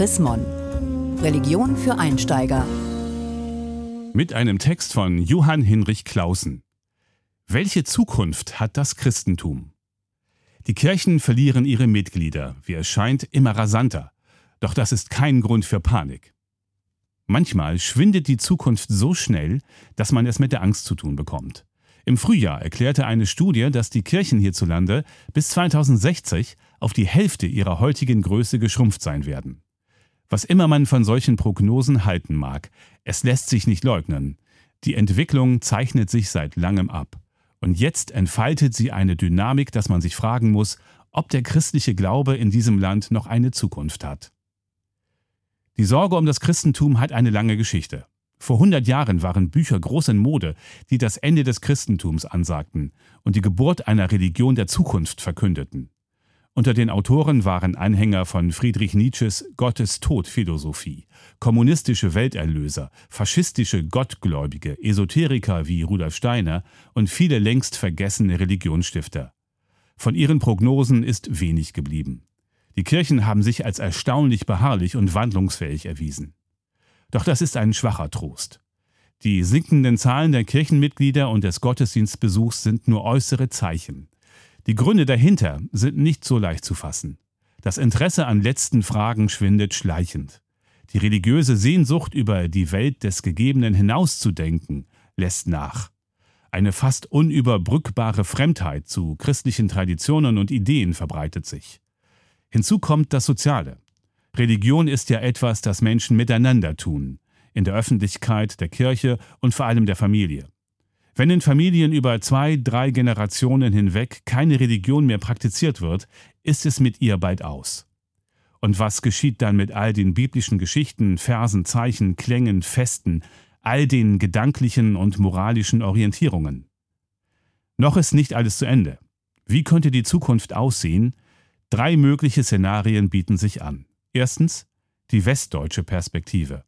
Chris. Religion für Einsteiger. Mit einem Text von Johann Hinrich Clausen. Welche Zukunft hat das Christentum? Die Kirchen verlieren ihre Mitglieder, wie es scheint, immer rasanter. Doch das ist kein Grund für Panik. Manchmal schwindet die Zukunft so schnell, dass man es mit der Angst zu tun bekommt. Im Frühjahr erklärte eine Studie, dass die Kirchen hierzulande bis 2060 auf die Hälfte ihrer heutigen Größe geschrumpft sein werden. Was immer man von solchen Prognosen halten mag, es lässt sich nicht leugnen. Die Entwicklung zeichnet sich seit langem ab. Und jetzt entfaltet sie eine Dynamik, dass man sich fragen muss, ob der christliche Glaube in diesem Land noch eine Zukunft hat. Die Sorge um das Christentum hat eine lange Geschichte. Vor 100 Jahren waren Bücher groß in Mode, die das Ende des Christentums ansagten und die Geburt einer Religion der Zukunft verkündeten. Unter den Autoren waren Anhänger von Friedrich Nietzsches Gottes-Tod-Philosophie, kommunistische Welterlöser, faschistische Gottgläubige, Esoteriker wie Rudolf Steiner und viele längst vergessene Religionsstifter. Von ihren Prognosen ist wenig geblieben. Die Kirchen haben sich als erstaunlich beharrlich und wandlungsfähig erwiesen. Doch das ist ein schwacher Trost. Die sinkenden Zahlen der Kirchenmitglieder und des Gottesdienstbesuchs sind nur äußere Zeichen. Die Gründe dahinter sind nicht so leicht zu fassen. Das Interesse an letzten Fragen schwindet schleichend. Die religiöse Sehnsucht, über die Welt des Gegebenen hinauszudenken, lässt nach. Eine fast unüberbrückbare Fremdheit zu christlichen Traditionen und Ideen verbreitet sich. Hinzu kommt das Soziale. Religion ist ja etwas, das Menschen miteinander tun, in der Öffentlichkeit, der Kirche und vor allem der Familie. Wenn in Familien über zwei, drei Generationen hinweg keine Religion mehr praktiziert wird, ist es mit ihr bald aus. Und was geschieht dann mit all den biblischen Geschichten, Versen, Zeichen, Klängen, Festen, all den gedanklichen und moralischen Orientierungen? Noch ist nicht alles zu Ende. Wie könnte die Zukunft aussehen? Drei mögliche Szenarien bieten sich an. Erstens die westdeutsche Perspektive.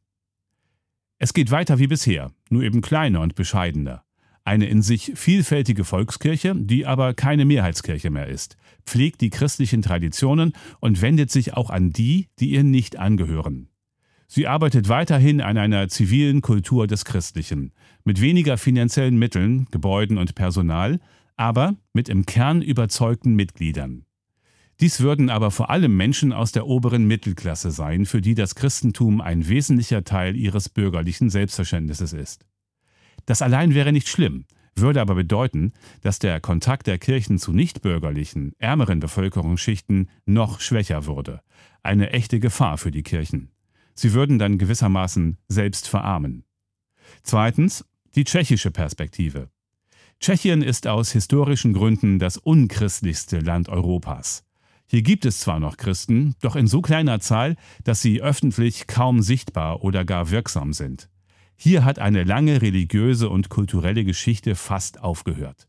Es geht weiter wie bisher, nur eben kleiner und bescheidener. Eine in sich vielfältige Volkskirche, die aber keine Mehrheitskirche mehr ist, pflegt die christlichen Traditionen und wendet sich auch an die, die ihr nicht angehören. Sie arbeitet weiterhin an einer zivilen Kultur des Christlichen, mit weniger finanziellen Mitteln, Gebäuden und Personal, aber mit im Kern überzeugten Mitgliedern. Dies würden aber vor allem Menschen aus der oberen Mittelklasse sein, für die das Christentum ein wesentlicher Teil ihres bürgerlichen Selbstverständnisses ist. Das allein wäre nicht schlimm, würde aber bedeuten, dass der Kontakt der Kirchen zu nichtbürgerlichen, ärmeren Bevölkerungsschichten noch schwächer würde. Eine echte Gefahr für die Kirchen. Sie würden dann gewissermaßen selbst verarmen. Zweitens die tschechische Perspektive. Tschechien ist aus historischen Gründen das unchristlichste Land Europas. Hier gibt es zwar noch Christen, doch in so kleiner Zahl, dass sie öffentlich kaum sichtbar oder gar wirksam sind. Hier hat eine lange religiöse und kulturelle Geschichte fast aufgehört.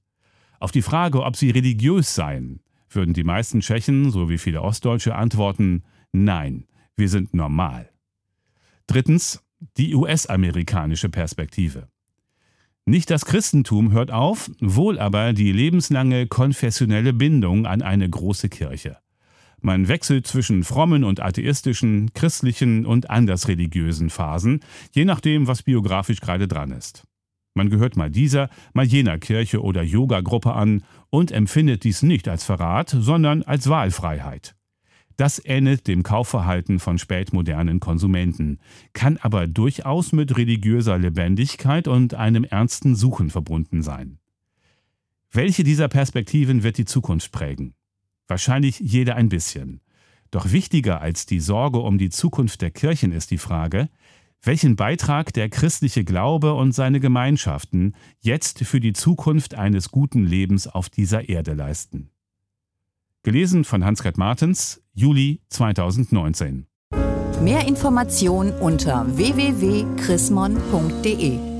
Auf die Frage, ob sie religiös seien, würden die meisten Tschechen sowie viele Ostdeutsche antworten, nein, wir sind normal. Drittens, die US-amerikanische Perspektive. Nicht das Christentum hört auf, wohl aber die lebenslange konfessionelle Bindung an eine große Kirche. Man wechselt zwischen frommen und atheistischen, christlichen und andersreligiösen Phasen, je nachdem, was biografisch gerade dran ist. Man gehört mal dieser, mal jener Kirche oder Yoga-Gruppe an und empfindet dies nicht als Verrat, sondern als Wahlfreiheit. Das ähnelt dem Kaufverhalten von spätmodernen Konsumenten, kann aber durchaus mit religiöser Lebendigkeit und einem ernsten Suchen verbunden sein. Welche dieser Perspektiven wird die Zukunft prägen? Wahrscheinlich jeder ein bisschen. Doch wichtiger als die Sorge um die Zukunft der Kirchen ist die Frage, welchen Beitrag der christliche Glaube und seine Gemeinschaften jetzt für die Zukunft eines guten Lebens auf dieser Erde leisten. Gelesen von Hans-Gerd Martens, Juli 2019. Mehr Informationen unter www.chrismon.de